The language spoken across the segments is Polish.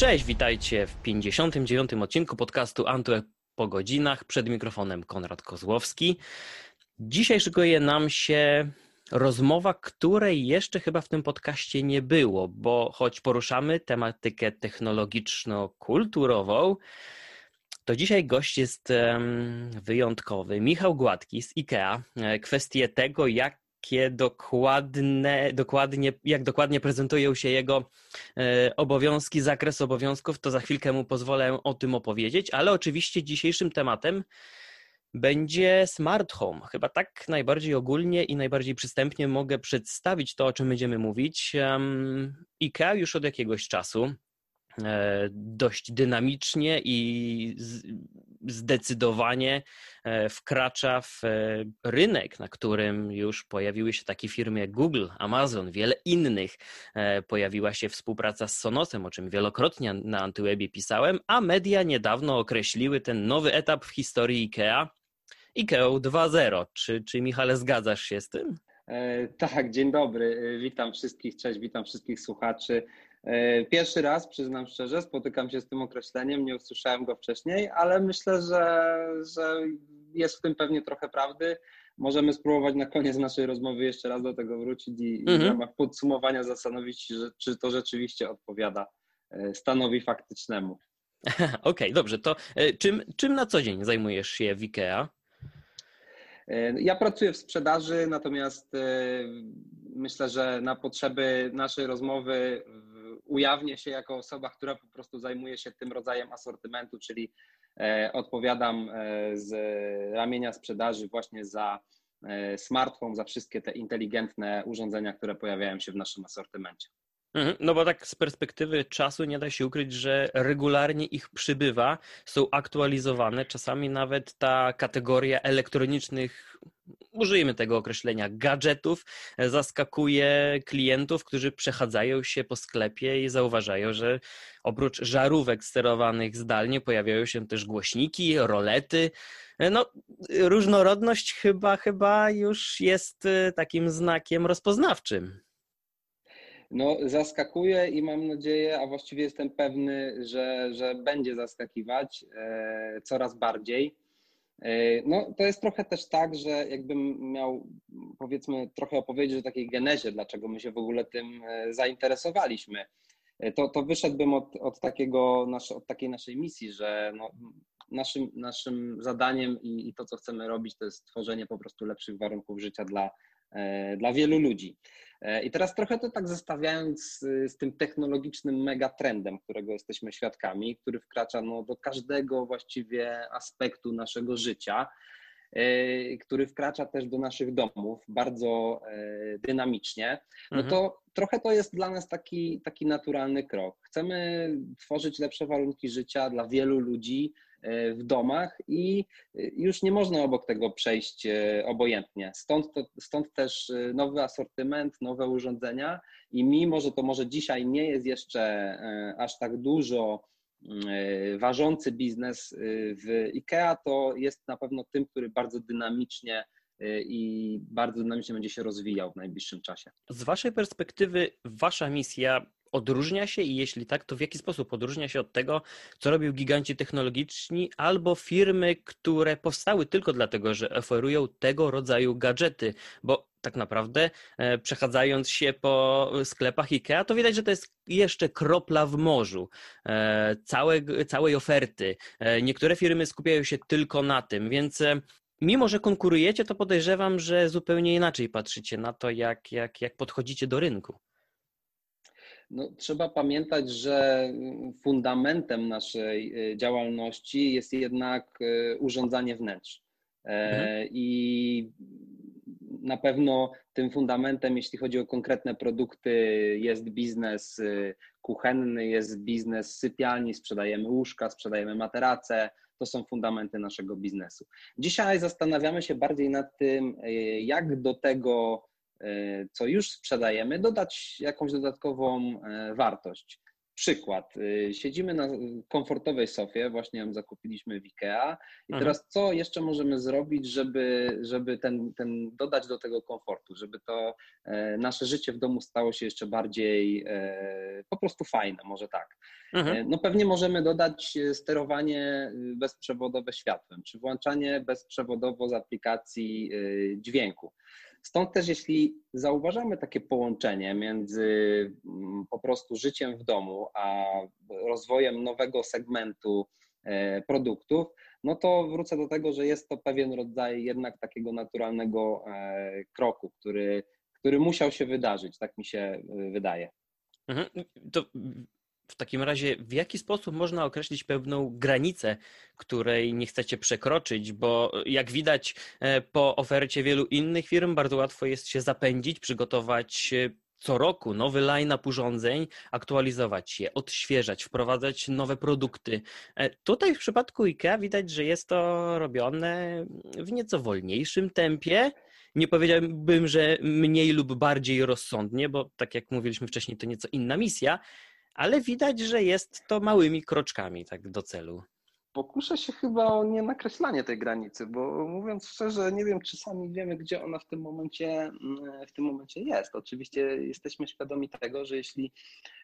Cześć, witajcie w 59. odcinku podcastu Antwerp po godzinach. Przed mikrofonem Konrad Kozłowski. Dzisiaj szykuje nam się rozmowa, której jeszcze chyba w tym podcaście nie było, bo choć poruszamy tematykę technologiczno-kulturową, to dzisiaj gość jest wyjątkowy. Michał Gładki z IKEA. E, kwestie tego, jak jakie dokładne, dokładnie, jak dokładnie prezentują się jego e, obowiązki, zakres obowiązków, to za chwilkę mu pozwolę o tym opowiedzieć, ale oczywiście dzisiejszym tematem będzie smart home. Chyba tak najbardziej ogólnie i najbardziej przystępnie mogę przedstawić to, o czym będziemy mówić. IKEA już od jakiegoś czasu dość dynamicznie i zdecydowanie e, wkracza w e, rynek, na którym już pojawiły się takie firmy jak Google, Amazon, wiele innych. Pojawiła się współpraca z Sonosem, o czym wielokrotnie na Antywebie pisałem, a media niedawno określiły ten nowy etap w historii IKEA, IKEA 2.0. Czy, czy Michale zgadzasz się z tym? E, tak, dzień dobry. Witam wszystkich, cześć, witam wszystkich słuchaczy. E, pierwszy raz, przyznam szczerze, spotykam się z tym określeniem, nie usłyszałem go wcześniej, ale myślę, że, że jest w tym pewnie trochę prawdy. Możemy spróbować na koniec naszej rozmowy jeszcze raz do tego wrócić i, mhm. i w mhm. ramach podsumowania zastanowić się, czy to rzeczywiście odpowiada e, stanowi faktycznemu. Okej, okay, dobrze. To e, czym, czym na co dzień zajmujesz się w IKEA? Ja pracuję w sprzedaży, natomiast myślę, że na potrzeby naszej rozmowy ujawnię się jako osoba, która po prostu zajmuje się tym rodzajem asortymentu, czyli e, odpowiadam e, z ramienia sprzedaży właśnie za e, smartfon, za wszystkie te inteligentne urządzenia, które pojawiają się w naszym asortymencie. Mhm, no bo tak z perspektywy czasu nie da się ukryć, że regularnie ich przybywa, są aktualizowane, czasami nawet ta kategoria elektronicznych, użyjmy tego określenia, gadżetów, zaskakuje klientów, którzy przechadzają się po sklepie i zauważają, że oprócz żarówek sterowanych zdalnie pojawiają się też głośniki, rolety. No, różnorodność chyba, chyba już jest e, takim znakiem rozpoznawczym. No, zaskakuje i mam nadzieję, a właściwie jestem pewny, że, że będzie zaskakiwać e, coraz bardziej. E, no, to jest trochę też tak, że jakbym miał, powiedzmy, trochę opowiedzieć o takiej genezie, dlaczego my się w ogóle tym e, zainteresowaliśmy. E, to, to wyszedłbym od, od, takiego, od takiej naszej misji, że no, naszym, naszym zadaniem i, i to, co chcemy robić, to jest tworzenie po prostu lepszych warunków życia dla, dla wielu ludzi. E, I teraz trochę to tak zestawiając z, tym technologicznym megatrendem, którego jesteśmy świadkami, który wkracza no, do każdego właściwie aspektu naszego życia, e, który wkracza też do naszych domów bardzo dynamicznie, no mhm. to trochę to jest dla nas taki, taki naturalny krok. Chcemy tworzyć lepsze warunki życia dla wielu ludzi, E, w domach i e, już nie można obok tego przejść e, obojętnie. Stąd, to, stąd też nowy asortyment, nowe urządzenia i mimo, że to może dzisiaj nie jest jeszcze aż tak dużo ważący biznes w IKEA, to jest na pewno tym, który bardzo dynamicznie i bardzo dynamicznie będzie się rozwijał w najbliższym czasie. Z Waszej perspektywy, Wasza misja odróżnia się i jeśli tak, to w jaki sposób odróżnia się od tego, co robią giganci technologiczni albo firmy, które powstały tylko dlatego, że oferują tego rodzaju gadżety, bo tak naprawdę e, przechadzając się po sklepach IKEA, to widać, że to jest jeszcze kropla w morzu e, całej, całej oferty. E, niektóre firmy skupiają się tylko na tym, więc mimo, że konkurujecie, to podejrzewam, że zupełnie inaczej patrzycie na to, jak, jak, jak podchodzicie do rynku. No, trzeba pamiętać, że fundamentem naszej y, działalności jest jednak y, urządzanie wnętrz. E, mhm. I na pewno tym fundamentem, jeśli chodzi o konkretne produkty, jest biznes kuchenny, jest biznes sypialni, sprzedajemy łóżka, sprzedajemy materace. To są fundamenty naszego biznesu. Dzisiaj zastanawiamy się bardziej nad tym, jak do tego co już sprzedajemy, dodać jakąś dodatkową e, wartość. przykład. Y, siedzimy na komfortowej sofie, właśnie ją zakupiliśmy w IKEA i Mhm. teraz co jeszcze możemy zrobić, żeby, żeby ten, ten dodać do tego komfortu, żeby to e, nasze życie w domu stało się jeszcze bardziej e, po prostu fajne, może tak. Mhm. E, No pewnie możemy dodać e, sterowanie bezprzewodowe światłem, czy włączanie bezprzewodowo z aplikacji dźwięku. Stąd też, jeśli zauważamy takie połączenie między mm, po prostu życiem w domu, a rozwojem nowego segmentu e, produktów, no to wrócę do tego, że jest to pewien rodzaj jednak takiego naturalnego e, kroku, który, który musiał się wydarzyć, tak mi się e, wydaje. Mhm. To w takim razie, w jaki sposób można określić pewną granicę, której nie chcecie przekroczyć? Bo jak widać e, po ofercie wielu innych firm, bardzo łatwo jest się zapędzić, przygotować e, co roku nowy line-up urządzeń, aktualizować je, odświeżać, wprowadzać nowe produkty. E, Tutaj w przypadku IKEA widać, że jest to robione w nieco wolniejszym tempie. Nie powiedziałbym, że mniej lub bardziej rozsądnie, bo tak jak mówiliśmy wcześniej, to nieco inna misja, ale widać, że jest to małymi kroczkami tak do celu. Pokuszę się chyba o nie nakreślanie tej granicy, bo mówiąc szczerze, nie wiem, czy sami wiemy, gdzie ona w tym momencie, mm, w tym momencie jest. Oczywiście jesteśmy świadomi tego, że jeśli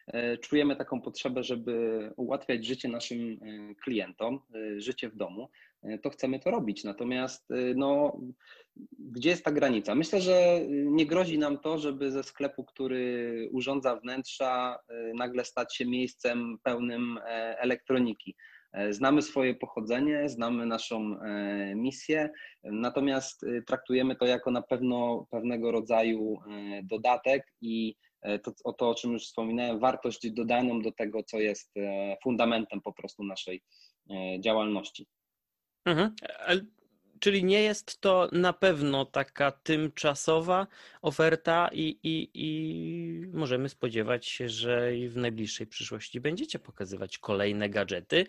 e, czujemy taką potrzebę, żeby ułatwiać życie naszym e, klientom, e, życie w domu, to chcemy to robić. Natomiast no, gdzie jest ta granica? Myślę, że nie grozi nam to, żeby ze sklepu, który urządza wnętrza, nagle stać się miejscem pełnym elektroniki. E, Znamy swoje pochodzenie, znamy naszą e, misję, natomiast e, traktujemy to jako na pewno pewnego rodzaju dodatek i to, o to, o czym już wspominałem, wartość dodaną do tego, co jest fundamentem po prostu naszej działalności. Mhm. Czyli nie jest to na pewno taka tymczasowa oferta i, i, i możemy spodziewać się, że w najbliższej przyszłości będziecie pokazywać kolejne gadżety.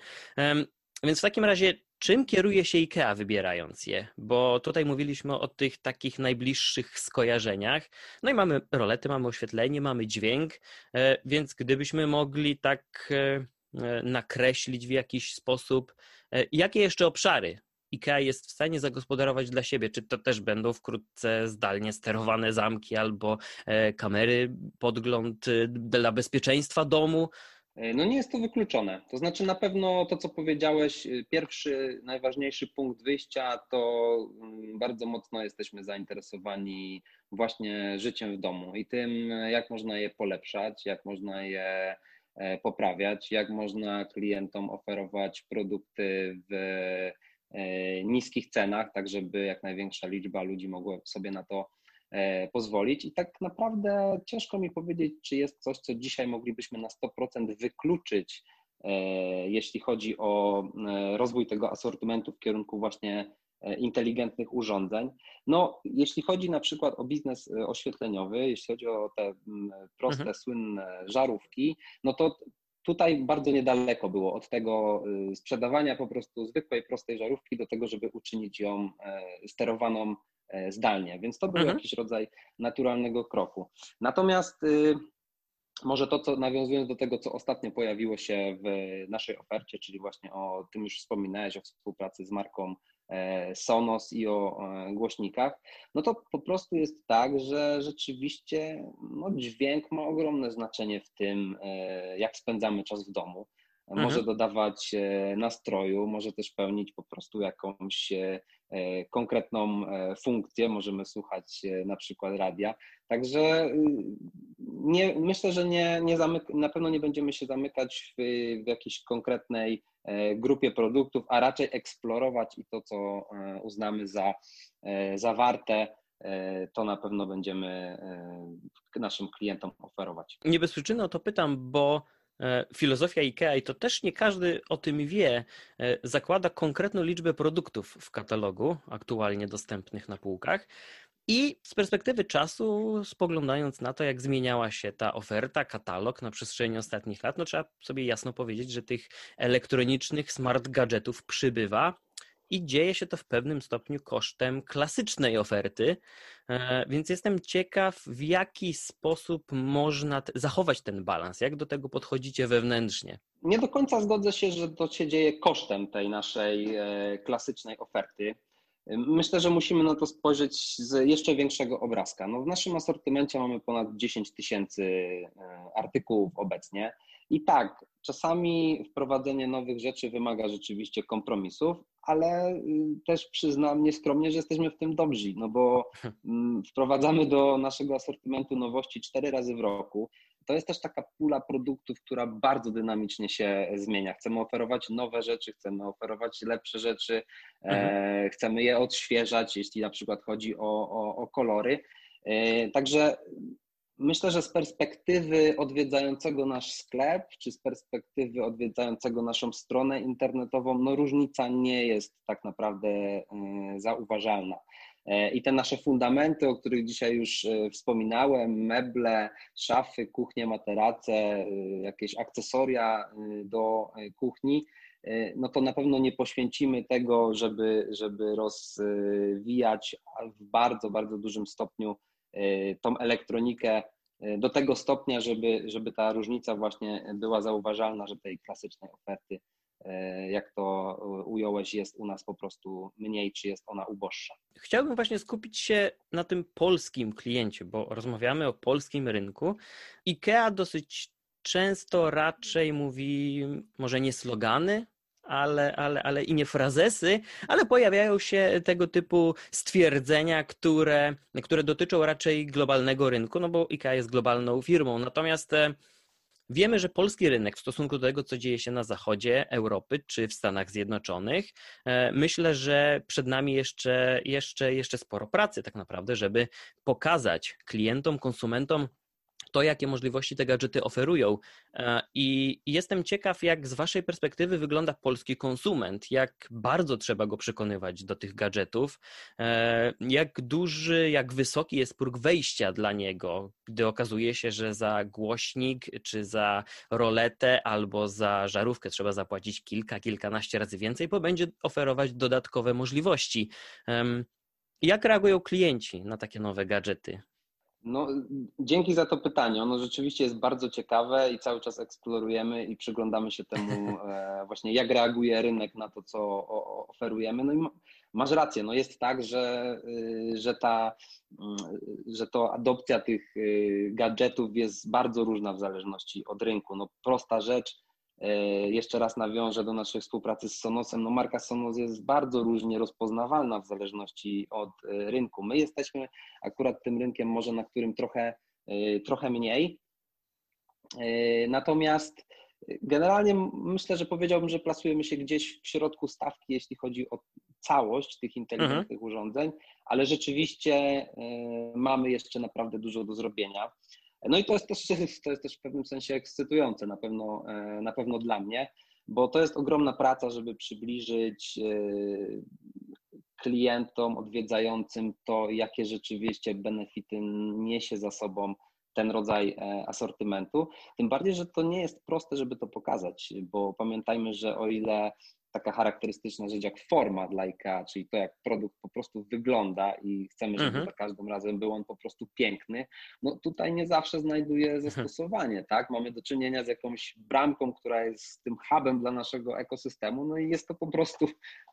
Więc w takim razie, czym kieruje się IKEA wybierając je? Bo tutaj mówiliśmy o tych takich najbliższych skojarzeniach. No i mamy rolety, mamy oświetlenie, mamy dźwięk, e, więc gdybyśmy mogli tak e, e, nakreślić w jakiś sposób, jakie jeszcze obszary IKEA jest w stanie zagospodarować dla siebie? Czy to też będą wkrótce zdalnie sterowane zamki albo e, kamery, podgląd e, dla bezpieczeństwa domu? E, No nie jest to wykluczone. To znaczy na pewno to, co powiedziałeś, y, pierwszy, najważniejszy punkt wyjścia to mm, bardzo mocno jesteśmy zainteresowani właśnie życiem w domu i tym, jak można je polepszać, jak można je e, poprawiać, jak można klientom oferować produkty w niskich cenach, tak żeby jak największa liczba ludzi mogła sobie na to e, pozwolić. I tak naprawdę ciężko mi powiedzieć, czy jest coś, co dzisiaj moglibyśmy na 100% wykluczyć, e, jeśli chodzi o e, rozwój tego asortymentu w kierunku właśnie e, inteligentnych urządzeń. No, jeśli chodzi na przykład o biznes e, oświetleniowy, jeśli chodzi o te proste, Mhm. słynne żarówki, no to tutaj bardzo niedaleko było od tego y, sprzedawania po prostu zwykłej, prostej żarówki do tego, żeby uczynić ją e, sterowaną e, zdalnie. Więc to był Mhm. jakiś rodzaj naturalnego kroku. Natomiast y, może to, co nawiązując do tego, co ostatnio pojawiło się w naszej ofercie, czyli właśnie o tym już wspominałeś, o współpracy z marką Sonos i o e, głośnikach, no to po prostu jest tak, że rzeczywiście no, dźwięk ma ogromne znaczenie w tym, e, jak spędzamy czas w domu. Może Mhm. dodawać e, nastroju, może też pełnić po prostu jakąś e, e, konkretną e, funkcję. Możemy słuchać e, na przykład radia. Także y, nie, myślę, że nie, nie zamyk- na pewno nie będziemy się zamykać w, w jakiejś konkretnej e, grupie produktów, a raczej eksplorować i to, co e, uznamy za, e, za warte, e, to na pewno będziemy e, naszym klientom oferować. Nie bez przyczyny o to pytam, bo e, filozofia IKEA, i to też nie każdy o tym wie, e, zakłada konkretną liczbę produktów w katalogu aktualnie dostępnych na półkach. I z perspektywy czasu, spoglądając na to, jak zmieniała się ta oferta, katalog na przestrzeni ostatnich lat, no trzeba sobie jasno powiedzieć, że tych elektronicznych smart gadżetów przybywa. I dzieje się to w pewnym stopniu kosztem klasycznej oferty, e, więc jestem ciekaw, w jaki sposób można zachować ten balans, jak do tego podchodzicie wewnętrznie. Nie do końca zgodzę się, że to się dzieje kosztem tej naszej e, klasycznej oferty. Myślę, że musimy na to spojrzeć z jeszcze większego obrazka. No w naszym asortymencie mamy ponad 10 tysięcy e, artykułów obecnie. I tak, czasami wprowadzenie nowych rzeczy wymaga rzeczywiście kompromisów, ale y, też przyznam nieskromnie, że jesteśmy w tym dobrzy, no bo mm, wprowadzamy do naszego asortymentu nowości cztery razy w roku. To jest też taka pula produktów, która bardzo dynamicznie się zmienia. Chcemy oferować nowe rzeczy, chcemy oferować lepsze rzeczy, e, mhm. chcemy je odświeżać, jeśli na przykład chodzi o, o, o kolory. E, także Myślę, że z perspektywy odwiedzającego nasz sklep, czy z perspektywy odwiedzającego naszą stronę internetową, no różnica nie jest tak naprawdę e, zauważalna. E, I te nasze fundamenty, o których dzisiaj już e, wspominałem, meble, szafy, kuchnie, materace, jakieś akcesoria do kuchni, no to na pewno nie poświęcimy tego, żeby, żeby rozwijać w bardzo, bardzo dużym stopniu tą elektronikę e, do tego stopnia, żeby, żeby ta różnica właśnie była zauważalna, że tej klasycznej oferty, e, jak to ująłeś, jest u nas po prostu mniej, czy jest ona uboższa. Chciałbym właśnie skupić się na tym polskim kliencie, bo rozmawiamy o polskim rynku. IKEA dosyć często raczej mówi, może nie slogany, ale, ale, ale i nie frazesy, ale pojawiają się tego typu stwierdzenia, które, które dotyczą raczej globalnego rynku, no bo IKEA jest globalną firmą. Natomiast e, Wiemy, że polski rynek w stosunku do tego, co dzieje się na zachodzie Europy czy w Stanach Zjednoczonych, e, myślę, że przed nami jeszcze, jeszcze, jeszcze sporo pracy, tak naprawdę, żeby pokazać klientom, konsumentom, to, jakie możliwości te gadżety oferują. E, I jestem ciekaw, jak z Waszej perspektywy wygląda polski konsument, jak bardzo trzeba go przekonywać do tych gadżetów, e, jak duży, jak wysoki jest próg wejścia dla niego, gdy okazuje się, że za głośnik, czy za roletę, albo za żarówkę trzeba zapłacić kilka, kilkanaście razy więcej, bo będzie oferować dodatkowe możliwości. Jak reagują klienci na takie nowe gadżety? No, dzięki za to pytanie. Ono rzeczywiście jest bardzo ciekawe i cały czas eksplorujemy i przyglądamy się temu e, właśnie, jak reaguje rynek na to, co oferujemy. No i masz rację, no jest tak, że, y, że, ta, mm, że to adopcja tych y, gadżetów jest bardzo różna w zależności od rynku. No, prosta rzecz, jeszcze raz nawiążę do naszej współpracy z Sonosem. No marka Sonos jest bardzo różnie rozpoznawalna w zależności od e, rynku. My jesteśmy akurat tym rynkiem może, na którym trochę, e, trochę mniej. Natomiast generalnie myślę, że powiedziałbym, że plasujemy się gdzieś w środku stawki, jeśli chodzi o całość tych inteligentnych mhm. urządzeń, ale rzeczywiście mamy jeszcze naprawdę dużo do zrobienia. No i to jest też, to jest też w pewnym sensie ekscytujące na pewno, e, na pewno dla mnie, bo to jest ogromna praca, żeby przybliżyć e, klientom odwiedzającym to, jakie rzeczywiście benefity niesie za sobą ten rodzaj e, asortymentu. Tym bardziej, że to nie jest proste, żeby to pokazać, bo pamiętajmy, że o ile taka charakterystyczna rzecz jak forma dla IKEA, czyli to, jak produkt po prostu wygląda i chcemy, żeby mhm. za każdym razem był on po prostu piękny, no tutaj nie zawsze znajduje mhm. zastosowanie, tak? Mamy do czynienia z jakąś bramką, która jest tym hubem dla naszego ekosystemu, no i jest to po prostu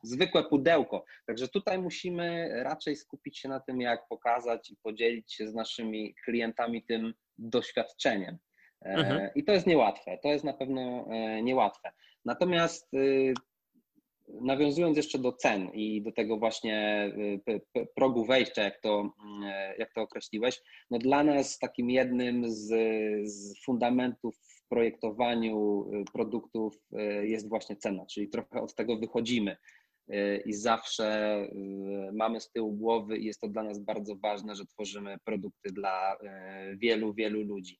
zwykłe pudełko. Także tutaj musimy raczej skupić się na tym, jak pokazać i podzielić się z naszymi klientami tym doświadczeniem. E, mhm. I to jest niełatwe, to jest na pewno e, niełatwe. Natomiast y, nawiązując jeszcze do cen i do tego właśnie y, progu wejścia, jak to, y, jak to określiłeś, no dla nas takim jednym z, z fundamentów w projektowaniu y, produktów jest właśnie cena, czyli trochę od tego wychodzimy i zawsze mamy z tyłu głowy i jest to dla nas bardzo ważne, że tworzymy produkty dla wielu, wielu ludzi.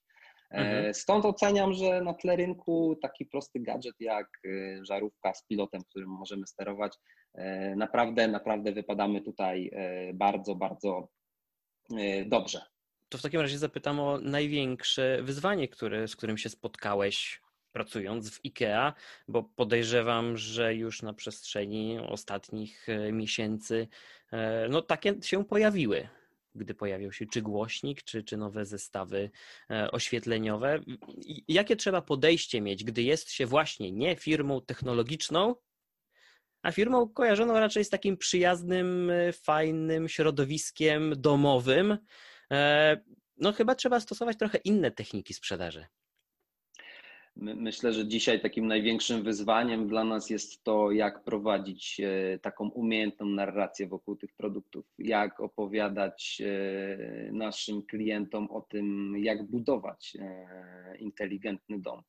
Mhm. E, stąd oceniam, że na tle rynku taki prosty gadżet jak e, żarówka z pilotem, którym możemy sterować, e, naprawdę, naprawdę wypadamy tutaj bardzo, bardzo dobrze. To w takim razie zapytam o największe wyzwanie, które, z którym się spotkałeś pracując w IKEA, bo podejrzewam, że już na przestrzeni ostatnich miesięcy no takie się pojawiły gdy pojawiał się czy głośnik, czy, czy nowe zestawy e, oświetleniowe. Jakie trzeba podejście mieć, gdy jest się właśnie nie firmą technologiczną, a firmą kojarzoną raczej z takim przyjaznym, fajnym środowiskiem domowym? No chyba trzeba stosować trochę inne techniki sprzedaży. Myślę, że dzisiaj takim największym wyzwaniem dla nas jest to, jak prowadzić e, taką umiejętną narrację wokół tych produktów, jak opowiadać e, naszym klientom o tym, jak budować e, inteligentny dom.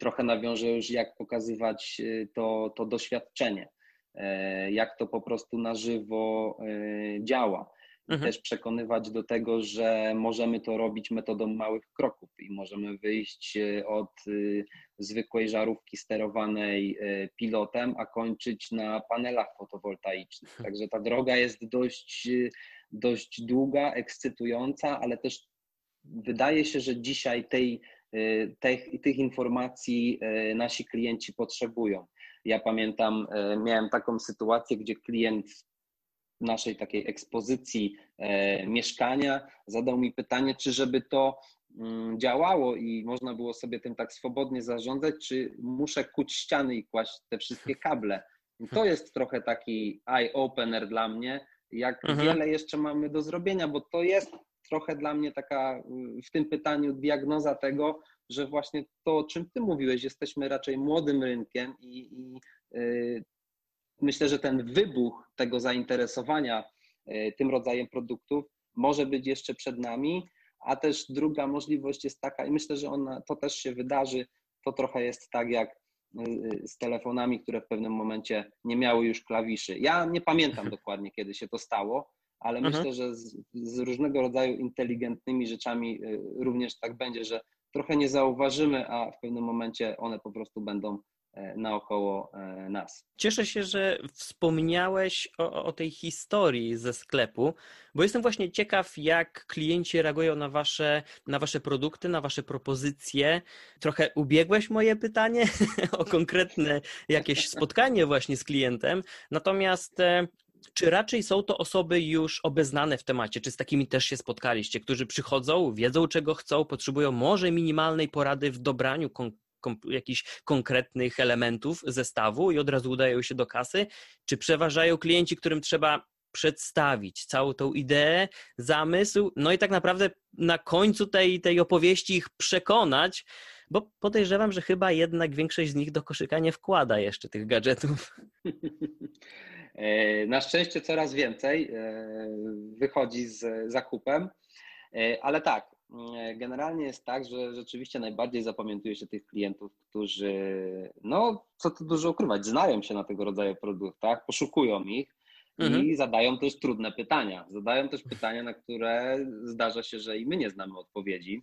Trochę nawiążę już, jak pokazywać to, to doświadczenie, jak to po prostu na żywo działa mhm. też przekonywać do tego, że możemy to robić metodą małych kroków i możemy wyjść e, od e, zwykłej żarówki sterowanej e, pilotem, a kończyć na panelach fotowoltaicznych. Także ta droga jest dość, dość długa, ekscytująca, ale też wydaje się, że dzisiaj tej, tych, tych informacji nasi klienci potrzebują. Ja pamiętam, miałem taką sytuację, gdzie klient naszej takiej ekspozycji e, mieszkania, zadał mi pytanie, czy żeby to mm, działało i można było sobie tym tak swobodnie zarządzać, czy muszę kuć ściany i kłaść te wszystkie kable. To jest trochę taki eye-opener dla mnie, jak mhm. wiele jeszcze mamy do zrobienia, bo to jest trochę dla mnie taka w tym pytaniu diagnoza tego, że właśnie to, o czym ty mówiłeś, jesteśmy raczej młodym rynkiem i, i y, myślę, że ten wybuch tego zainteresowania e, tym rodzajem produktów może być jeszcze przed nami, a też druga możliwość jest taka, i myślę, że ona, to też się wydarzy, to trochę jest tak jak e, z telefonami, które w pewnym momencie nie miały już klawiszy. Ja nie pamiętam dokładnie, kiedy się to stało, ale mhm. myślę, że z, z, różnego rodzaju inteligentnymi rzeczami e, również tak będzie, że trochę nie zauważymy, a w pewnym momencie one po prostu będą E, naokoło e, nas. Cieszę się, że wspomniałeś o, o, tej historii ze sklepu, bo jestem właśnie ciekaw, jak klienci reagują na wasze, na wasze produkty, na wasze propozycje. Trochę ubiegłeś moje pytanie o konkretne jakieś spotkanie właśnie z klientem, natomiast e, czy raczej są to osoby już obeznane w temacie? Czy z takimi też się spotkaliście, którzy przychodzą, wiedzą czego chcą, potrzebują może minimalnej porady w dobraniu jakichś konkretnych elementów zestawu i od razu udają się do kasy, czy przeważają klienci, którym trzeba przedstawić całą tą ideę, zamysł, no i tak naprawdę na końcu tej, tej opowieści ich przekonać, bo podejrzewam, że chyba jednak większość z nich do koszyka nie wkłada jeszcze tych gadżetów. E, na szczęście coraz więcej e, wychodzi z zakupem, e, ale tak, generalnie jest tak, że rzeczywiście najbardziej zapamiętuje się tych klientów, którzy, no co tu dużo ukrywać, znają się na tego rodzaju produktach, poszukują ich mhm. i zadają też trudne pytania. Zadają też pytania, na które zdarza się, że i my nie znamy odpowiedzi.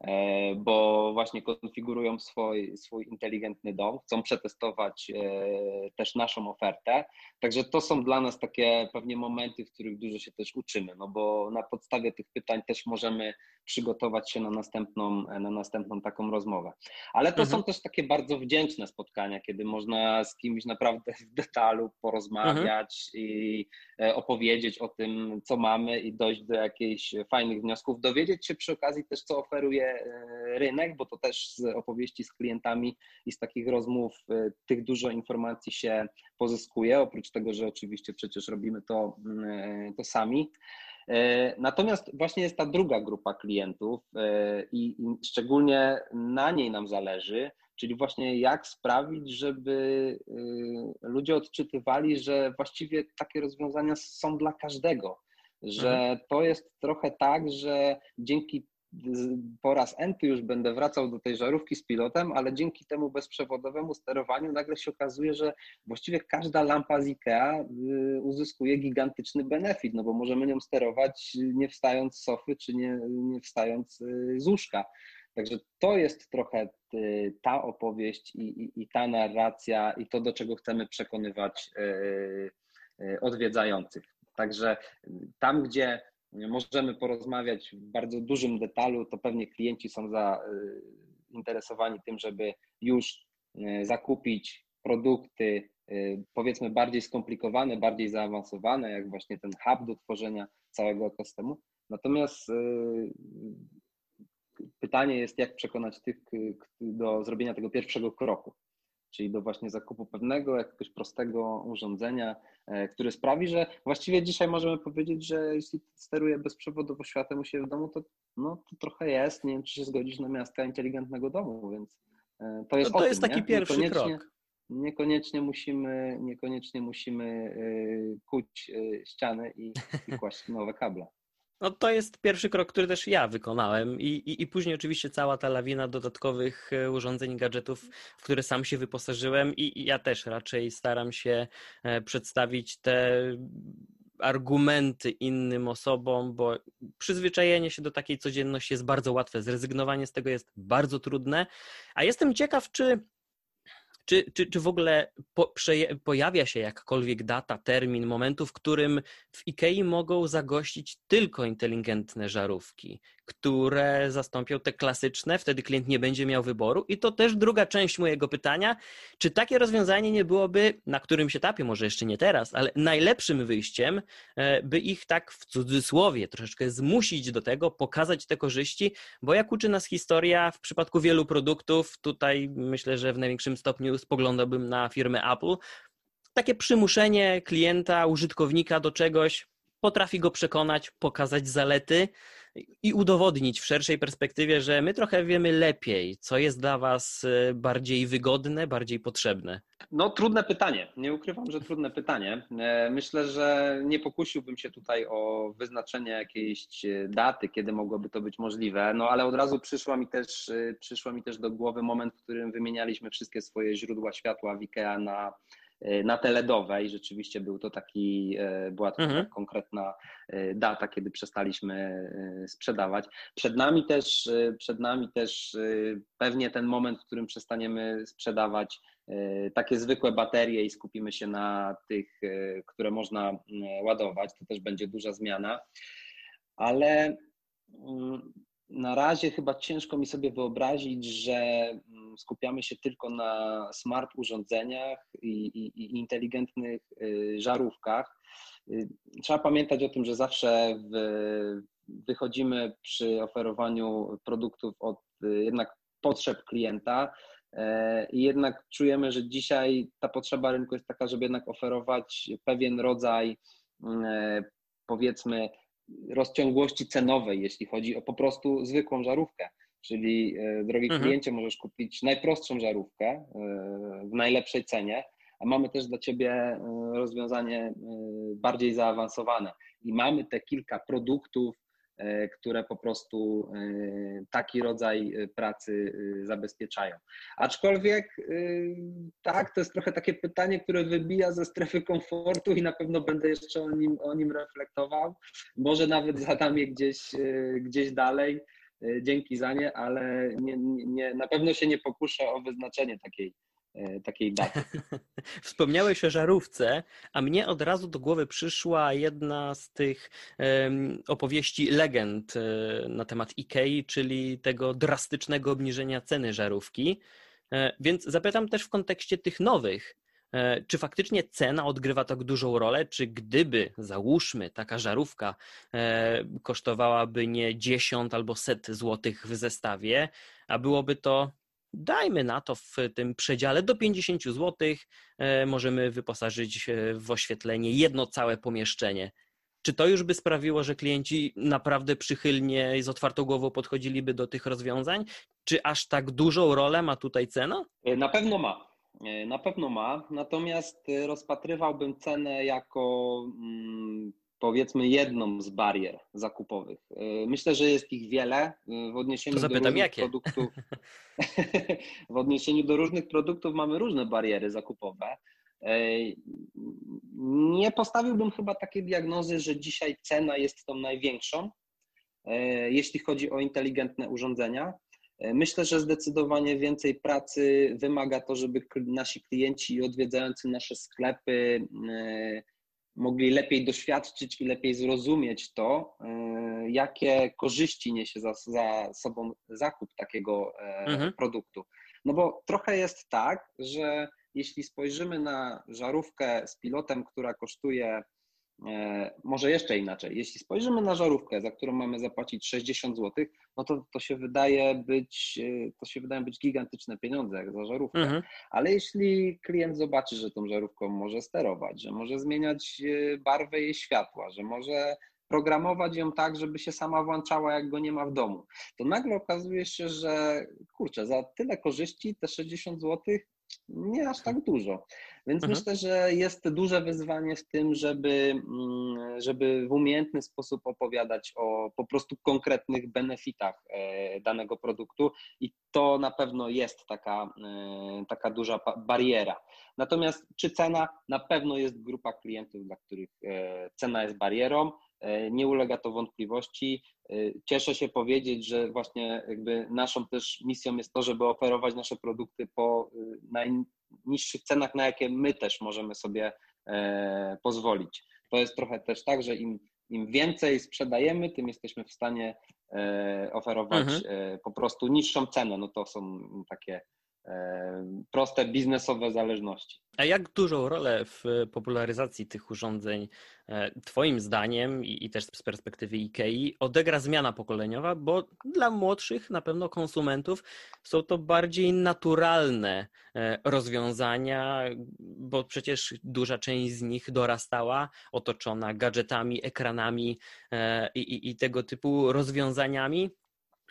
E, bo właśnie konfigurują swój, swój inteligentny dom, chcą przetestować e, też naszą ofertę. Także to są dla nas takie pewnie momenty, w których dużo się też uczymy, no bo na podstawie tych pytań też możemy przygotować się na następną, na następną taką rozmowę. Ale to mhm. są też takie bardzo wdzięczne spotkania, kiedy można z kimś naprawdę w detalu porozmawiać mhm. i e, opowiedzieć o tym, co mamy i dojść do jakichś fajnych wniosków, dowiedzieć się przy okazji też, co oferuje E, rynek, bo to też z opowieści z klientami i z takich rozmów e, tych dużo informacji się pozyskuje, oprócz tego, że oczywiście przecież robimy to, mm, e, to sami. Natomiast właśnie jest ta druga grupa klientów i szczególnie na niej nam zależy, czyli właśnie jak sprawić, żeby ludzie odczytywali, że właściwie takie rozwiązania są dla każdego, że mhm. to jest trochę tak, że dzięki po raz enty już będę wracał do tej żarówki z pilotem, ale dzięki temu bezprzewodowemu sterowaniu nagle się okazuje, że właściwie każda lampa z IKEA y, uzyskuje gigantyczny benefit, no bo możemy nią sterować nie wstając z sofy, czy nie, nie wstając y, z łóżka. Także to jest trochę y, ta opowieść i, i, i ta narracja i to, do czego chcemy przekonywać odwiedzających. Także tam, gdzie możemy porozmawiać w bardzo dużym detalu, to pewnie klienci są za, zainteresowani tym, żeby już zakupić produkty powiedzmy bardziej skomplikowane, bardziej zaawansowane, jak właśnie ten hub do tworzenia całego ekosystemu. Natomiast pytanie jest, jak przekonać tych do zrobienia tego pierwszego kroku czyli do właśnie zakupu pewnego jakiegoś prostego urządzenia, e, które sprawi, że właściwie dzisiaj możemy powiedzieć, że jeśli steruję bezprzewodowo światem u siebie w domu, to, no, to trochę jest. Nie wiem, czy się zgodzić na miasta inteligentnego domu, więc e, to jest, no to tym, jest taki nie? pierwszy krok. Niekoniecznie musimy, niekoniecznie musimy e, kuć ściany i, i kłaść nowe kable. No to jest pierwszy krok, który też ja wykonałem i, i, i później oczywiście cała ta lawina dodatkowych e, urządzeń gadżetów, w które sam się wyposażyłem i, i ja też raczej staram się e, przedstawić te argumenty innym osobom, bo przyzwyczajenie się do takiej codzienności jest bardzo łatwe, zrezygnowanie z tego jest bardzo trudne, a jestem ciekaw, czy czy, czy, czy w ogóle po, pojawia się jakkolwiek data, termin, momentu, w którym w IKEA mogą zagościć tylko inteligentne żarówki? Które zastąpią te klasyczne, wtedy klient nie będzie miał wyboru. I to też druga część mojego pytania, czy takie rozwiązanie nie byłoby na którymś etapie, może jeszcze nie teraz, ale najlepszym wyjściem, e, by ich tak w cudzysłowie troszeczkę zmusić do tego, pokazać te korzyści, bo jak uczy nas historia w przypadku wielu produktów, tutaj myślę, że w największym stopniu spoglądałbym na firmę Apple, takie przymuszenie klienta, użytkownika do czegoś, potrafi go przekonać, pokazać zalety, i udowodnić w szerszej perspektywie, że my trochę wiemy lepiej, co jest dla Was y, bardziej wygodne, bardziej potrzebne? No, trudne pytanie. Nie ukrywam, że trudne pytanie. E, myślę, że nie pokusiłbym się tutaj o wyznaczenie jakiejś e, daty, kiedy mogłoby to być możliwe, no ale od razu przyszła mi też, e, przyszła mi też do głowy moment, w którym wymienialiśmy wszystkie swoje źródła światła w IKEA na E, na teledowej. Rzeczywiście był to taki, e, była to mhm. konkretna e, data, kiedy przestaliśmy sprzedawać. Przed nami też, przed nami też pewnie ten moment, w którym przestaniemy sprzedawać takie zwykłe baterie i skupimy się na tych, które można ładować. To też będzie duża zmiana. Ale mm, na razie chyba ciężko mi sobie wyobrazić, że mm, skupiamy się tylko na smart urządzeniach i, i, i inteligentnych y, żarówkach. Y, trzeba pamiętać o tym, że zawsze w, wychodzimy przy oferowaniu produktów od y, jednak potrzeb klienta. E, I jednak czujemy, że dzisiaj ta potrzeba rynku jest taka, żeby jednak oferować pewien rodzaj, mm, powiedzmy, rozciągłości cenowej, jeśli chodzi o po prostu zwykłą żarówkę. Czyli, e, drogi mhm. kliencie, możesz kupić najprostszą żarówkę e, w najlepszej cenie, a mamy też dla Ciebie e, rozwiązanie bardziej zaawansowane. I mamy te kilka produktów, które po prostu e, taki rodzaj e, pracy zabezpieczają. Aczkolwiek tak, to jest trochę takie pytanie, które wybija ze strefy komfortu i na pewno będę jeszcze o nim, o nim reflektował. Może nawet zadam je gdzieś, gdzieś dalej. Dzięki za nie, ale nie, nie, na pewno się nie pokuszę o wyznaczenie takiej, E, takiej daty. Wspomniałeś o żarówce, a mnie od razu do głowy przyszła jedna z tych opowieści legend e, na temat IKEA, czyli tego drastycznego obniżenia ceny żarówki. E, więc zapytam też w kontekście tych nowych. Czy faktycznie cena odgrywa tak dużą rolę? Czy gdyby, załóżmy, taka żarówka kosztowałaby nie 10 albo set złotych w zestawie, a byłoby to dajmy na to w tym przedziale do 50 zł e, możemy wyposażyć e, w oświetlenie jedno całe pomieszczenie. Czy to już by sprawiło, że klienci naprawdę przychylnie i z otwartą głową podchodziliby do tych rozwiązań? Czy aż tak dużą rolę ma tutaj cena? E, na pewno ma. Na pewno ma, natomiast rozpatrywałbym cenę jako mm, powiedzmy jedną z barier zakupowych. Y, myślę, że jest ich wiele y, w odniesieniu zapytam, do różnych jakie? produktów. w odniesieniu do różnych produktów mamy różne bariery zakupowe. Y, nie postawiłbym chyba takiej diagnozy, że dzisiaj cena jest tą największą, jeśli chodzi o inteligentne urządzenia. Myślę, że zdecydowanie więcej pracy wymaga to, żeby nasi klienci odwiedzający nasze sklepy mogli lepiej doświadczyć i lepiej zrozumieć to, jakie korzyści niesie za, za sobą zakup takiego mhm. produktu. No bo trochę jest tak, że jeśli spojrzymy na żarówkę z pilotem, która kosztuje E, może jeszcze inaczej, jeśli spojrzymy na żarówkę, za którą mamy zapłacić 60 zł, no to, to się wydaje być, e, to się wydają być gigantyczne pieniądze jak za żarówkę. Mhm. Ale jeśli klient zobaczy, że tą żarówką może sterować, że może zmieniać e, barwę jej światła, że może programować ją tak, żeby się sama włączała, jak go nie ma w domu, to nagle okazuje się, że kurczę, za tyle korzyści te 60 zł nie aż tak dużo. Więc mhm. myślę, że jest duże wyzwanie w tym, żeby, mm, żeby w umiejętny sposób opowiadać o po prostu konkretnych benefitach e, danego produktu i to na pewno jest taka, e, taka duża bariera. Natomiast czy cena? Na pewno jest grupa klientów, dla których e, cena jest barierą. Nie ulega to wątpliwości. Cieszę się powiedzieć, że właśnie jakby naszą też misją jest to, żeby oferować nasze produkty po najniższych cenach, na jakie my też możemy sobie e, pozwolić. To jest trochę też tak, że im, im więcej sprzedajemy, tym jesteśmy w stanie e, oferować mhm. E, po prostu niższą cenę. No to są takie proste biznesowe zależności. A jak dużą rolę w popularyzacji tych urządzeń, e, Twoim zdaniem i, i, też z perspektywy IKEA, odegra zmiana pokoleniowa? Bo dla młodszych, na pewno konsumentów, są to bardziej naturalne e, rozwiązania, bo przecież duża część z nich dorastała otoczona gadżetami, ekranami e, i, i, i tego typu rozwiązaniami.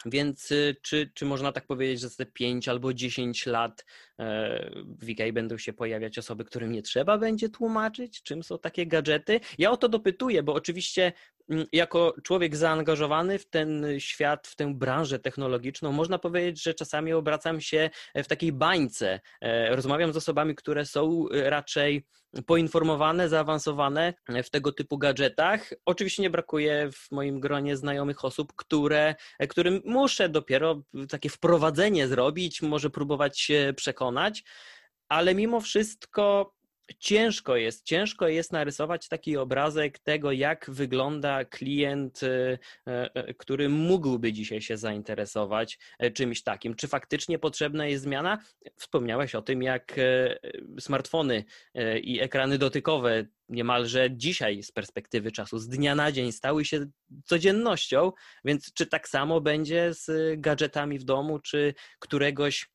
Więc y, czy, czy można tak powiedzieć, że za te 5 albo 10 lat e, w IKEA będą się pojawiać osoby, którym nie trzeba będzie tłumaczyć, czym są takie gadżety? Ja o to dopytuję, bo oczywiście jako człowiek zaangażowany w ten świat, w tę branżę technologiczną, można powiedzieć, że czasami obracam się w takiej bańce. E, rozmawiam z osobami, które są raczej poinformowane, zaawansowane w tego typu gadżetach. Oczywiście nie brakuje w moim gronie znajomych osób, które, którym muszę dopiero takie wprowadzenie zrobić, może próbować się przekonać, ale mimo wszystko ciężko jest, ciężko jest narysować taki obrazek tego, jak wygląda klient, e, e, który mógłby dzisiaj się zainteresować e, czymś takim. Czy faktycznie potrzebna jest zmiana? Wspomniałeś o tym, jak smartfony i ekrany dotykowe niemalże dzisiaj z perspektywy czasu, z dnia na dzień stały się codziennością, więc czy tak samo będzie z gadżetami w domu, czy któregoś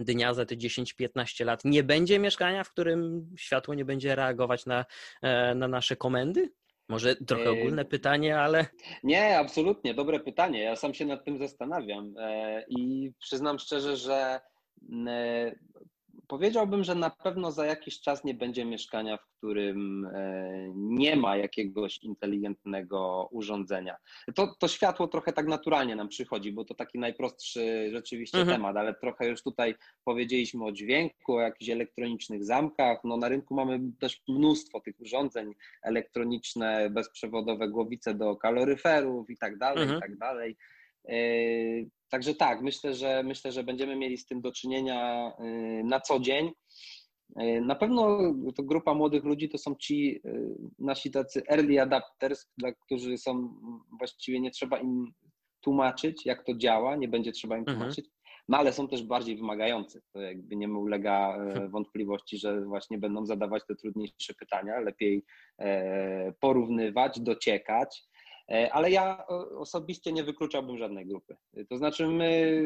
dnia za te 10-15 lat nie będzie mieszkania, w którym światło nie będzie reagować na, e, na nasze komendy? Może trochę ogólne pytanie, ale. Nie, absolutnie, dobre pytanie. Ja sam się nad tym zastanawiam e, i przyznam szczerze, że powiedziałbym, że na pewno za jakiś czas nie będzie mieszkania, w którym e, nie ma jakiegoś inteligentnego urządzenia. To, to światło trochę tak naturalnie nam przychodzi, bo to taki najprostszy rzeczywiście mhm. temat, ale trochę już tutaj powiedzieliśmy o dźwięku, o jakichś elektronicznych zamkach. No na rynku mamy też mnóstwo tych urządzeń elektroniczne, bezprzewodowe głowice do kaloryferów i tak dalej, mhm. i tak dalej. E, Także tak, myślę, że myślę, że będziemy mieli z tym do czynienia y, na co dzień. Y, na pewno to grupa młodych ludzi to są ci nasi tacy early adapters, dla którzy są właściwie nie trzeba im tłumaczyć, jak to działa, nie będzie trzeba im mhm. tłumaczyć, no ale są też bardziej wymagający. To jakby nie ulega e, wątpliwości, że właśnie będą zadawać te trudniejsze pytania, lepiej e, porównywać, dociekać. E, ale ja osobiście nie wykluczałbym żadnej grupy. To znaczy, my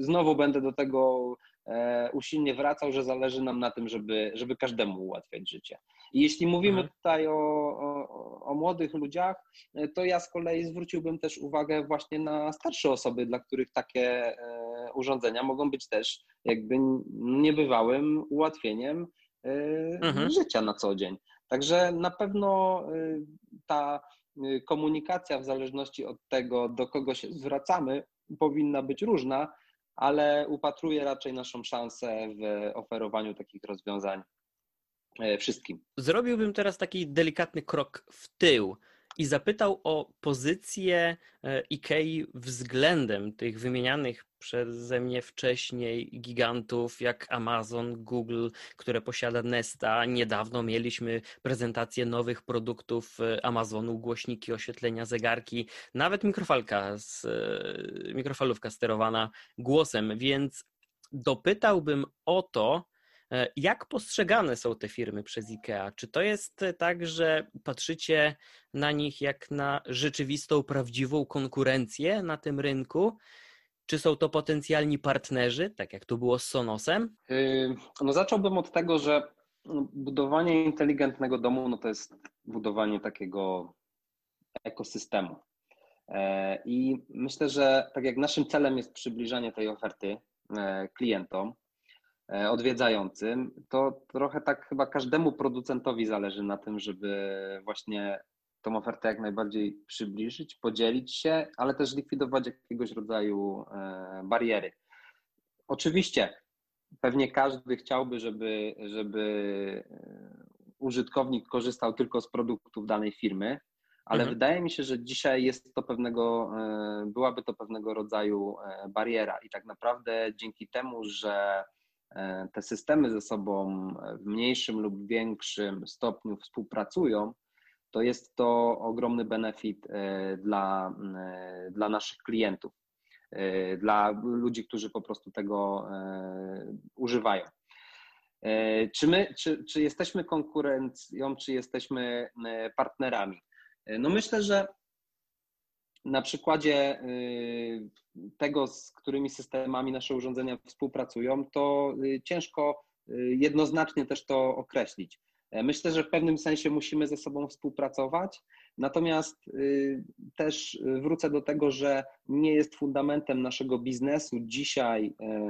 znowu będę do tego e, usilnie wracał, że zależy nam na tym, żeby, żeby każdemu ułatwiać życie. I jeśli mówimy mhm. tutaj o, o, o, młodych ludziach, e, to ja z kolei zwróciłbym też uwagę właśnie na starsze osoby, dla których takie urządzenia mogą być też jakby niebywałym ułatwieniem mhm. życia na co dzień. Także na pewno ta komunikacja w zależności od tego, do kogo się zwracamy, powinna być różna, ale upatruję raczej naszą szansę w oferowaniu takich rozwiązań e, wszystkim. Zrobiłbym teraz taki delikatny krok w tył. I zapytał o pozycję e, IKEA względem tych wymienianych przeze mnie wcześniej gigantów jak Amazon, Google, które posiada Nesta. Niedawno mieliśmy prezentację nowych produktów e, Amazonu, głośniki, oświetlenia, zegarki, nawet mikrofalka, z, e, mikrofalówka sterowana głosem, więc dopytałbym o to, jak postrzegane są te firmy przez IKEA? Czy to jest e, tak, że patrzycie na nich jak na rzeczywistą, prawdziwą konkurencję na tym rynku? Czy są to potencjalni partnerzy, tak jak to było z Sonosem? Yy, no zacząłbym od tego, że budowanie inteligentnego domu no to jest budowanie takiego ekosystemu. E, I myślę, że tak jak naszym celem jest przybliżanie tej oferty klientom, E, odwiedzającym, to trochę tak chyba każdemu producentowi zależy na tym, żeby właśnie tą ofertę jak najbardziej przybliżyć, podzielić się, ale też likwidować jakiegoś rodzaju e, bariery. Oczywiście, pewnie każdy chciałby, żeby, żeby e, użytkownik korzystał tylko z produktów danej firmy, ale mhm. wydaje mi się, że dzisiaj jest to pewnego, byłaby to pewnego rodzaju bariera i tak naprawdę dzięki temu, że E, te systemy ze sobą w mniejszym lub większym stopniu współpracują, to jest to ogromny benefit e, dla, e, dla naszych klientów, dla ludzi, którzy po prostu tego używają. Czy my, czy, czy jesteśmy konkurencją, czy jesteśmy partnerami? No myślę, że na przykładzie y, tego, z którymi systemami nasze urządzenia współpracują, to y, ciężko y, jednoznacznie też to określić. E, myślę, że w pewnym sensie musimy ze sobą współpracować, natomiast też wrócę do tego, że nie jest fundamentem naszego biznesu dzisiaj e,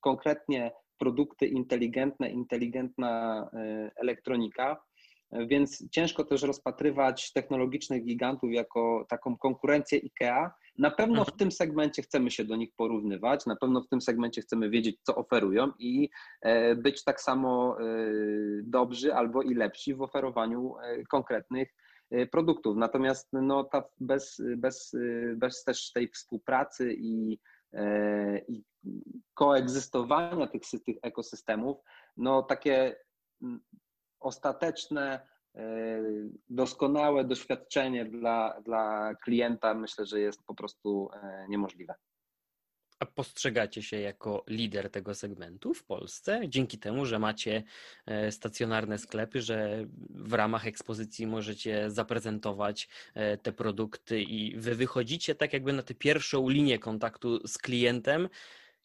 konkretnie produkty inteligentne, inteligentna e, elektronika, więc ciężko też rozpatrywać technologicznych gigantów jako taką konkurencję IKEA. Na pewno w mhm. tym segmencie chcemy się do nich porównywać, na pewno w tym segmencie chcemy wiedzieć, co oferują i e, być tak samo e, dobrzy albo i lepsi w oferowaniu e, konkretnych produktów. Natomiast no, ta bez, bez, bez też tej współpracy i, i koegzystowania tych, tych ekosystemów, no takie ostateczne, e, doskonałe doświadczenie dla, dla klienta myślę, że jest po prostu e, niemożliwe. A postrzegacie się jako lider tego segmentu w Polsce, dzięki temu, że macie e, stacjonarne sklepy, że w ramach ekspozycji możecie zaprezentować te produkty i wy wychodzicie tak jakby na tę pierwszą linię kontaktu z klientem,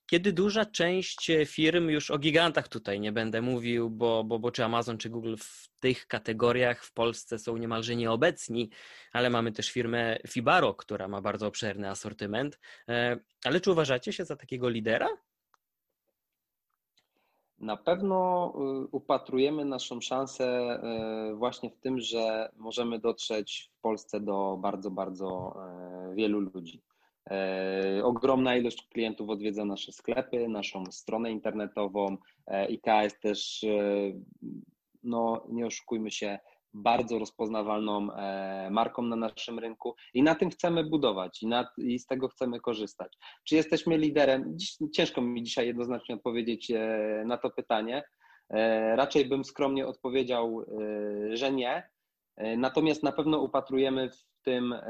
kiedy duża część e, firm, już o gigantach tutaj nie będę mówił, bo, bo, bo czy Amazon, czy Google w tych kategoriach w Polsce są niemalże nieobecni, ale mamy też firmę Fibaro, która ma bardzo obszerny asortyment. E, ale czy uważacie się za takiego lidera? Na pewno y, upatrujemy naszą szansę y, właśnie w tym, że możemy dotrzeć w Polsce do bardzo, bardzo wielu ludzi. E, ogromna ilość klientów odwiedza nasze sklepy, naszą stronę internetową. E, IKEA jest też, e, no nie oszukujmy się, bardzo rozpoznawalną marką na naszym rynku i na tym chcemy budować i, na, i, z tego chcemy korzystać. Czy jesteśmy liderem? Ciężko mi dzisiaj jednoznacznie odpowiedzieć na to pytanie. Raczej bym skromnie odpowiedział, że nie. Natomiast na pewno upatrujemy w tym e,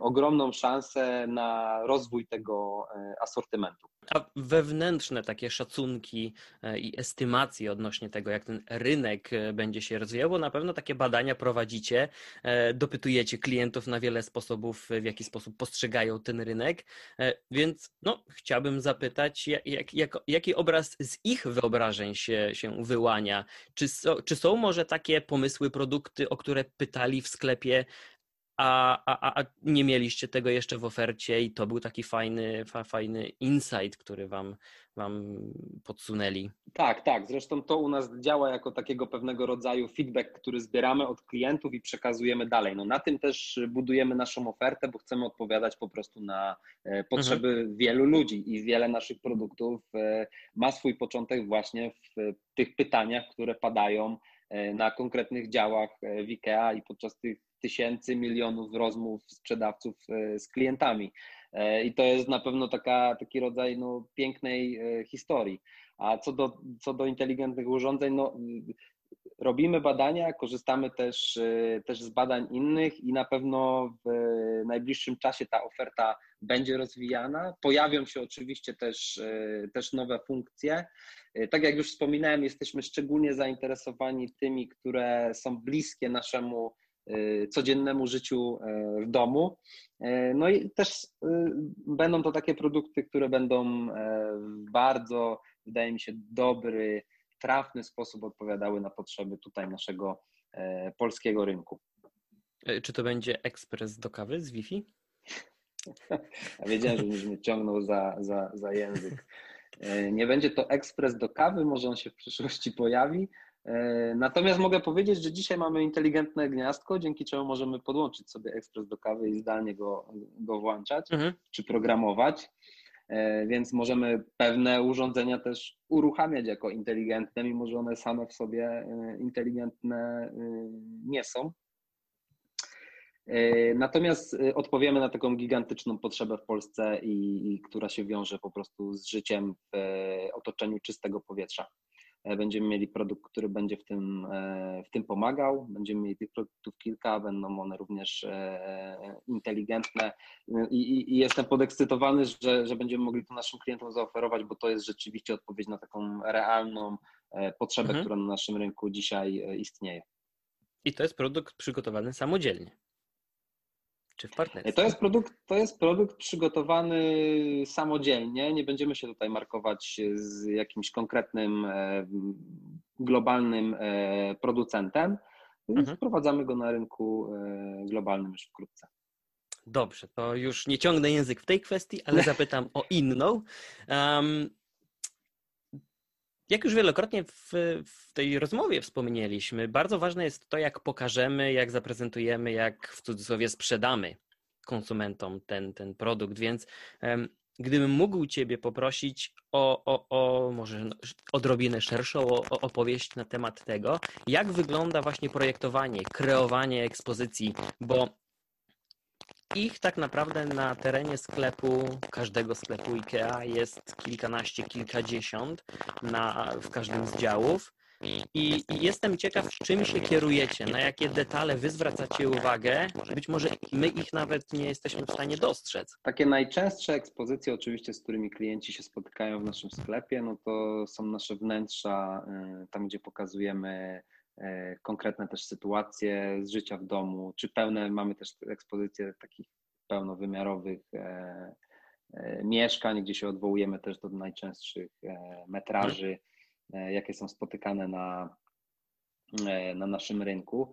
ogromną szansę na rozwój tego e, asortymentu. A wewnętrzne takie szacunki e, i estymacje odnośnie tego, jak ten rynek będzie się rozwijał, bo na pewno takie badania prowadzicie, dopytujecie klientów na wiele sposobów, w jaki sposób postrzegają ten rynek, więc no, chciałbym zapytać, jak, jak, jaki obraz z ich wyobrażeń się, się wyłania? Czy, so, czy są może takie pomysły, produkty, o które pytali w sklepie, a, a, a nie mieliście tego jeszcze w ofercie i to był taki fajny, fa, fajny insight, który wam, wam podsunęli. Tak, tak. Zresztą to u nas działa jako takiego pewnego rodzaju feedback, który zbieramy od klientów i przekazujemy dalej. No na tym też budujemy naszą ofertę, bo chcemy odpowiadać po prostu na e, potrzeby mhm. wielu ludzi i wiele naszych produktów e, ma swój początek właśnie w tych pytaniach, które padają na konkretnych działach w IKEA i podczas tych tysięcy, milionów rozmów sprzedawców z klientami. I to jest na pewno taka, taki rodzaj no, pięknej historii. A co do, co do inteligentnych urządzeń, no, robimy badania, korzystamy też, y, też z badań innych i na pewno w najbliższym czasie ta oferta będzie rozwijana. Pojawią się oczywiście też, y, też nowe funkcje. Y, tak jak już wspominałem, jesteśmy szczególnie zainteresowani tymi, które są bliskie naszemu codziennemu życiu w domu. No i też będą to takie produkty, które będą bardzo, wydaje mi się, dobry, trafny sposób odpowiadały na potrzeby tutaj naszego e, polskiego rynku. E, czy to będzie ekspres do kawy z Wi-Fi? Ja wiedziałem, że będziesz mnie ciągnął za, za, za język. E, nie będzie to ekspres do kawy, może on się w przyszłości pojawi. Natomiast mogę powiedzieć, że dzisiaj mamy inteligentne gniazdko, dzięki czemu możemy podłączyć sobie ekspres do kawy i zdalnie go, go włączać mhm. czy programować. E, więc możemy pewne urządzenia też uruchamiać jako inteligentne, mimo że one same w sobie e, inteligentne e, nie są. Natomiast odpowiemy na taką gigantyczną potrzebę w Polsce, i, i która się wiąże po prostu z życiem w otoczeniu czystego powietrza. E, będziemy mieli produkt, który będzie w tym, e, w tym pomagał. Będziemy mieli tych produktów kilka, będą one również e, inteligentne i, i jestem podekscytowany, że, że będziemy mogli to naszym klientom zaoferować, bo to jest rzeczywiście odpowiedź na taką realną potrzebę, mhm. która na naszym rynku dzisiaj istnieje. I to jest produkt przygotowany samodzielnie. Czy w partnerstwie? To jest produkt, to jest produkt przygotowany samodzielnie. Nie będziemy się tutaj markować z jakimś konkretnym e, globalnym e, producentem. Mhm. Wprowadzamy go na rynku e, globalnym już wkrótce. Dobrze, to już nie ciągnę język w tej kwestii, ale zapytam o inną. Um, jak już wielokrotnie w, w, tej rozmowie wspomnieliśmy, bardzo ważne jest to, jak pokażemy, jak zaprezentujemy, jak w cudzysłowie sprzedamy konsumentom ten, ten produkt. Więc um, gdybym mógł Ciebie poprosić o, o, o może odrobinę szerszą opowieść na temat tego, jak wygląda właśnie projektowanie, kreowanie ekspozycji, bo ich tak naprawdę na terenie sklepu, każdego sklepu IKEA jest kilkanaście, kilkadziesiąt na, w każdym z działów. I, I, jestem ciekaw, czym się kierujecie, na jakie detale wy zwracacie uwagę. Być może my ich nawet nie jesteśmy w stanie dostrzec. Takie najczęstsze ekspozycje, oczywiście, z którymi klienci się spotykają w naszym sklepie, no to są nasze wnętrza, y, tam gdzie pokazujemy konkretne też sytuacje z życia w domu, czy pełne, mamy też ekspozycje takich pełnowymiarowych e, e, mieszkań, gdzie się odwołujemy też do najczęstszych metraży, jakie są spotykane na, na naszym rynku.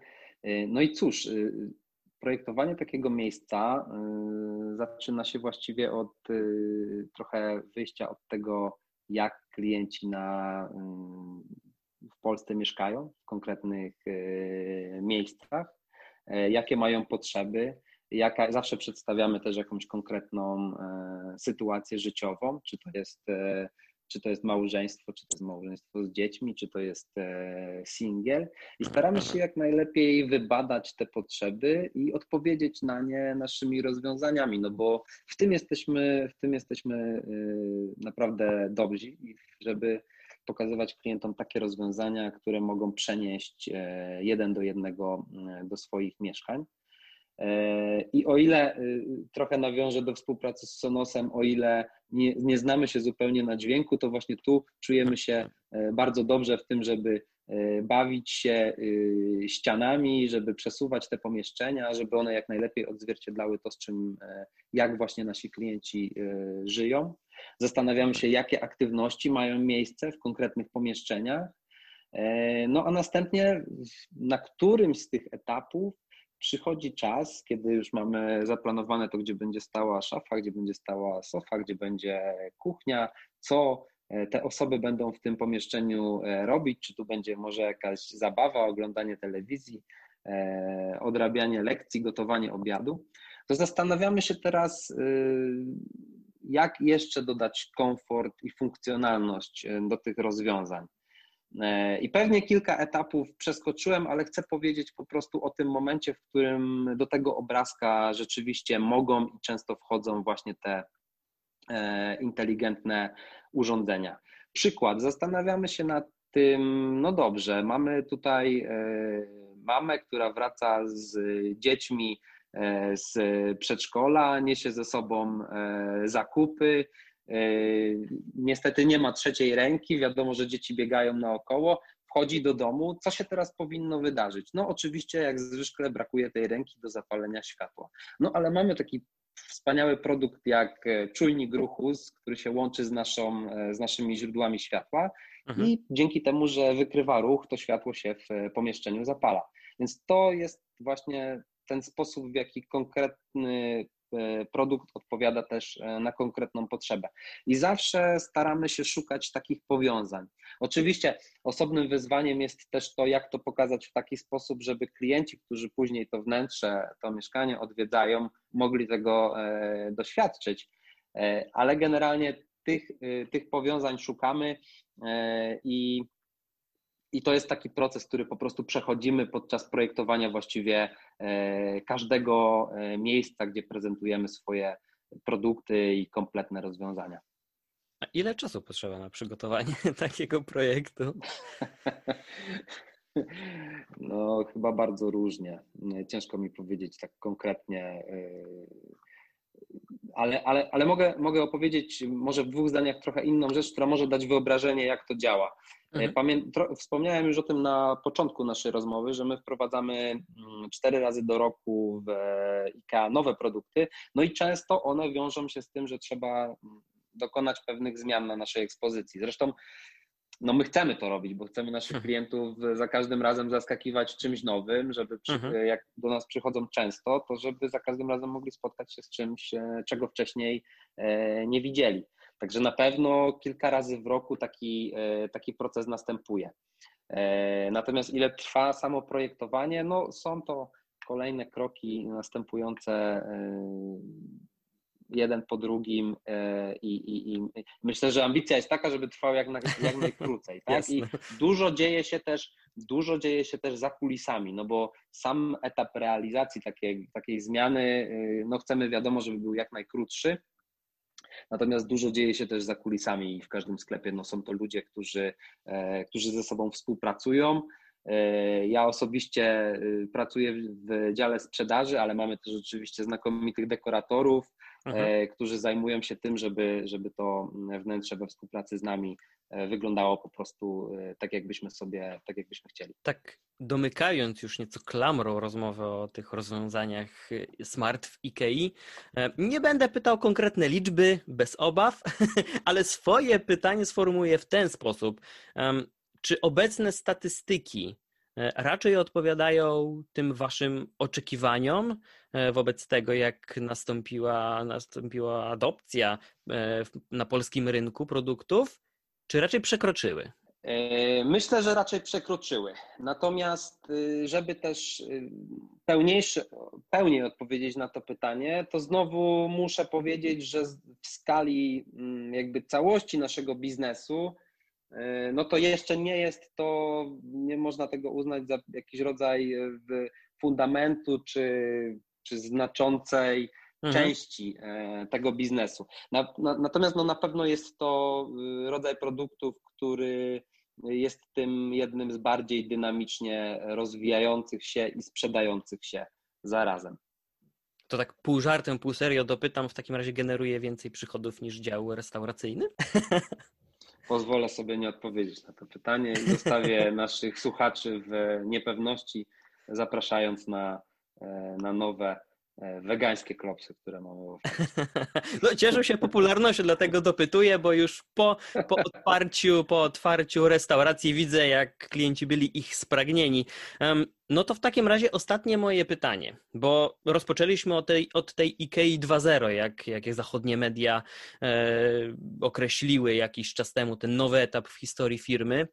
No i cóż, projektowanie takiego miejsca zaczyna się właściwie od trochę wyjścia od tego, jak klienci na w Polsce mieszkają, w konkretnych e, miejscach, e, jakie mają potrzeby. Jaka, zawsze przedstawiamy też jakąś konkretną e, sytuację życiową, czy to jest czy to jest małżeństwo, czy to jest małżeństwo z dziećmi, czy to jest singiel. I staramy się jak najlepiej wybadać te potrzeby i odpowiedzieć na nie naszymi rozwiązaniami, no bo w tym jesteśmy, w tym jesteśmy naprawdę dobrzy, żeby pokazywać klientom takie rozwiązania, które mogą przenieść e, jeden do jednego e, do swoich mieszkań. E, I o ile trochę nawiążę do współpracy z Sonosem, o ile nie, nie, znamy się zupełnie na dźwięku, to właśnie tu czujemy się bardzo dobrze w tym, żeby bawić się ścianami, żeby przesuwać te pomieszczenia, żeby one jak najlepiej odzwierciedlały to, z czym, jak właśnie nasi klienci żyją. Zastanawiamy się, jakie aktywności mają miejsce w konkretnych pomieszczeniach. E, no a następnie na którymś z tych etapów przychodzi czas, kiedy już mamy zaplanowane to, gdzie będzie stała szafa, gdzie będzie stała sofa, gdzie będzie kuchnia, co e, te osoby będą w tym pomieszczeniu e, robić, czy tu będzie może jakaś zabawa, oglądanie telewizji, odrabianie lekcji, gotowanie obiadu, to zastanawiamy się teraz, y, jak jeszcze dodać komfort i funkcjonalność e, do tych rozwiązań. E, I pewnie kilka etapów przeskoczyłem, ale chcę powiedzieć po prostu o tym momencie, w którym do tego obrazka rzeczywiście mogą i często wchodzą właśnie te e, inteligentne urządzenia. Przykład, zastanawiamy się nad tym, no dobrze, mamy tutaj e, mamę, która wraca z dziećmi z przedszkola, niesie ze sobą zakupy, Niestety nie ma trzeciej ręki, wiadomo, że dzieci biegają naokoło, wchodzi do domu. Co się teraz powinno wydarzyć? No, oczywiście, jak zwykle, brakuje tej ręki do zapalenia światła. No, ale mamy taki wspaniały produkt jak e, czujnik ruchu, który się łączy z, naszą, e, z naszymi źródłami światła mhm. i dzięki temu, że wykrywa ruch, to światło się w e, pomieszczeniu zapala. Więc to jest właśnie ten sposób, w jaki konkretny produkt odpowiada też e, na konkretną potrzebę. I zawsze staramy się szukać takich powiązań. Oczywiście osobnym wyzwaniem jest też to, jak to pokazać w taki sposób, żeby klienci, którzy później to wnętrze, to mieszkanie odwiedzają, mogli tego e, doświadczyć. Ale generalnie tych, tych powiązań szukamy i i to jest taki proces, który po prostu przechodzimy podczas projektowania właściwie e, każdego e, miejsca, gdzie prezentujemy swoje produkty i kompletne rozwiązania. A ile czasu potrzeba na przygotowanie takiego projektu? No, chyba bardzo różnie. Ciężko mi powiedzieć tak konkretnie, e, ale, ale, ale mogę, mogę opowiedzieć może w dwóch zdaniach trochę inną rzecz, która może dać wyobrażenie, jak to działa. Mhm. Pamię... Wspomniałem już o tym na początku naszej rozmowy, że my wprowadzamy mm, cztery razy do roku w IKEA nowe produkty, no i często one wiążą się z tym, że trzeba mm, dokonać pewnych zmian na naszej ekspozycji. Zresztą no my chcemy to robić, bo chcemy naszych mhm. klientów za każdym razem zaskakiwać czymś nowym, żeby mhm. jak do nas przychodzą często, to żeby za każdym razem mogli spotkać się z czymś, e, czego wcześniej e, nie widzieli. Także na pewno kilka razy w roku taki, e, taki proces następuje. Natomiast ile trwa samo projektowanie? No są to kolejne kroki następujące jeden po drugim e, i, i, i myślę, że ambicja jest taka, żeby trwał jak, na, jak najkrócej. Tak? I dużo dzieje się też, dużo dzieje się też za kulisami, no bo sam etap realizacji takiej, takiej zmiany, y, no chcemy wiadomo, żeby był jak najkrótszy. Natomiast dużo dzieje się też za kulisami i w każdym sklepie no, są to ludzie, którzy, e, którzy ze sobą współpracują. E, ja osobiście y, pracuję w dziale sprzedaży, ale mamy też oczywiście znakomitych dekoratorów, mhm. E, którzy zajmują się tym, żeby, żeby to wnętrze we współpracy z nami e, wyglądało po prostu tak, jakbyśmy sobie, tak jakbyśmy chcieli. Tak, domykając już nieco klamrą rozmowę o tych rozwiązaniach smart w IKEA, nie będę pytał konkretne liczby, bez obaw, ale swoje pytanie sformułuję w ten sposób. Czy obecne statystyki e, raczej odpowiadają tym waszym oczekiwaniom e, wobec tego, jak nastąpiła, nastąpiła adopcja e, na polskim rynku produktów, czy raczej przekroczyły? Myślę, że raczej przekroczyły. Natomiast, y, żeby też y, pełniejszy, pełniej odpowiedzieć na to pytanie, to znowu muszę powiedzieć, że w skali mm, jakby całości naszego biznesu E, no to jeszcze nie jest to, nie można tego uznać za jakiś rodzaj e, fundamentu czy, czy znaczącej mhm. części e, tego biznesu. Na, na, natomiast no na pewno jest to rodzaj produktów, który jest tym jednym z bardziej dynamicznie rozwijających się i sprzedających się zarazem. To tak pół żartem, pół serio dopytam, w takim razie generuje więcej przychodów niż dział restauracyjny? pozwolę sobie nie odpowiedzieć na to pytanie i zostawię naszych słuchaczy w niepewności, zapraszając na, na nowe e, wegańskie klopsy, które mamy No, cieszą się popularnością, dlatego dopytuję, bo już po, po, otwarciu, po otwarciu restauracji widzę, jak klienci byli ich spragnieni. No to w takim razie ostatnie moje pytanie, bo rozpoczęliśmy od tej, od tej IKEA 2.0, jak, jak zachodnie media e, określiły jakiś czas temu ten nowy etap w historii firmy.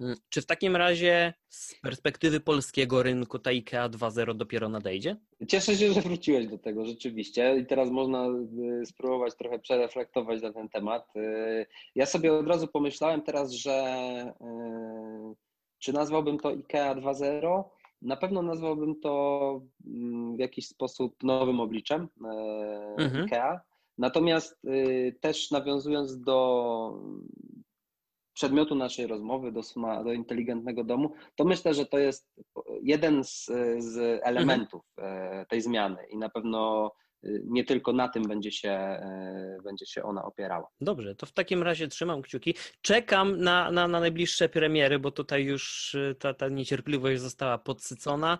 Mm, Czy w takim razie z perspektywy polskiego rynku ta IKEA 2.0 dopiero nadejdzie? Cieszę się, że wróciłeś do tego rzeczywiście i teraz można y, spróbować trochę przereflektować na ten temat. Y, Ja sobie od razu pomyślałem teraz, że y, czy nazwałbym to IKEA 2.0? Na pewno nazwałbym to mm, w jakiś sposób nowym obliczem Mhm. IKEA. Natomiast też nawiązując do przedmiotu naszej rozmowy, do, sma, do inteligentnego domu, to myślę, że to jest jeden z, z elementów e, tej zmiany i na pewno e, nie tylko na tym będzie się, e, będzie się ona opierała. Dobrze, to w takim razie trzymam kciuki. Czekam na, na, na najbliższe premiery, bo tutaj już ta, ta niecierpliwość została podsycona.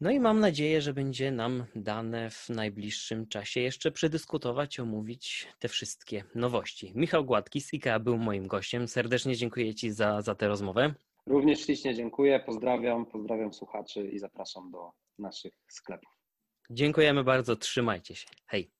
No i mam nadzieję, że będzie nam dane w najbliższym czasie jeszcze przedyskutować, omówić te wszystkie nowości. Michał Gładki z IKEA był moim gościem. Serdecznie dziękuję Ci za, za tę rozmowę. Również ślicznie dziękuję, pozdrawiam, pozdrawiam słuchaczy i zapraszam do naszych sklepów. Dziękujemy bardzo, trzymajcie się. Hej.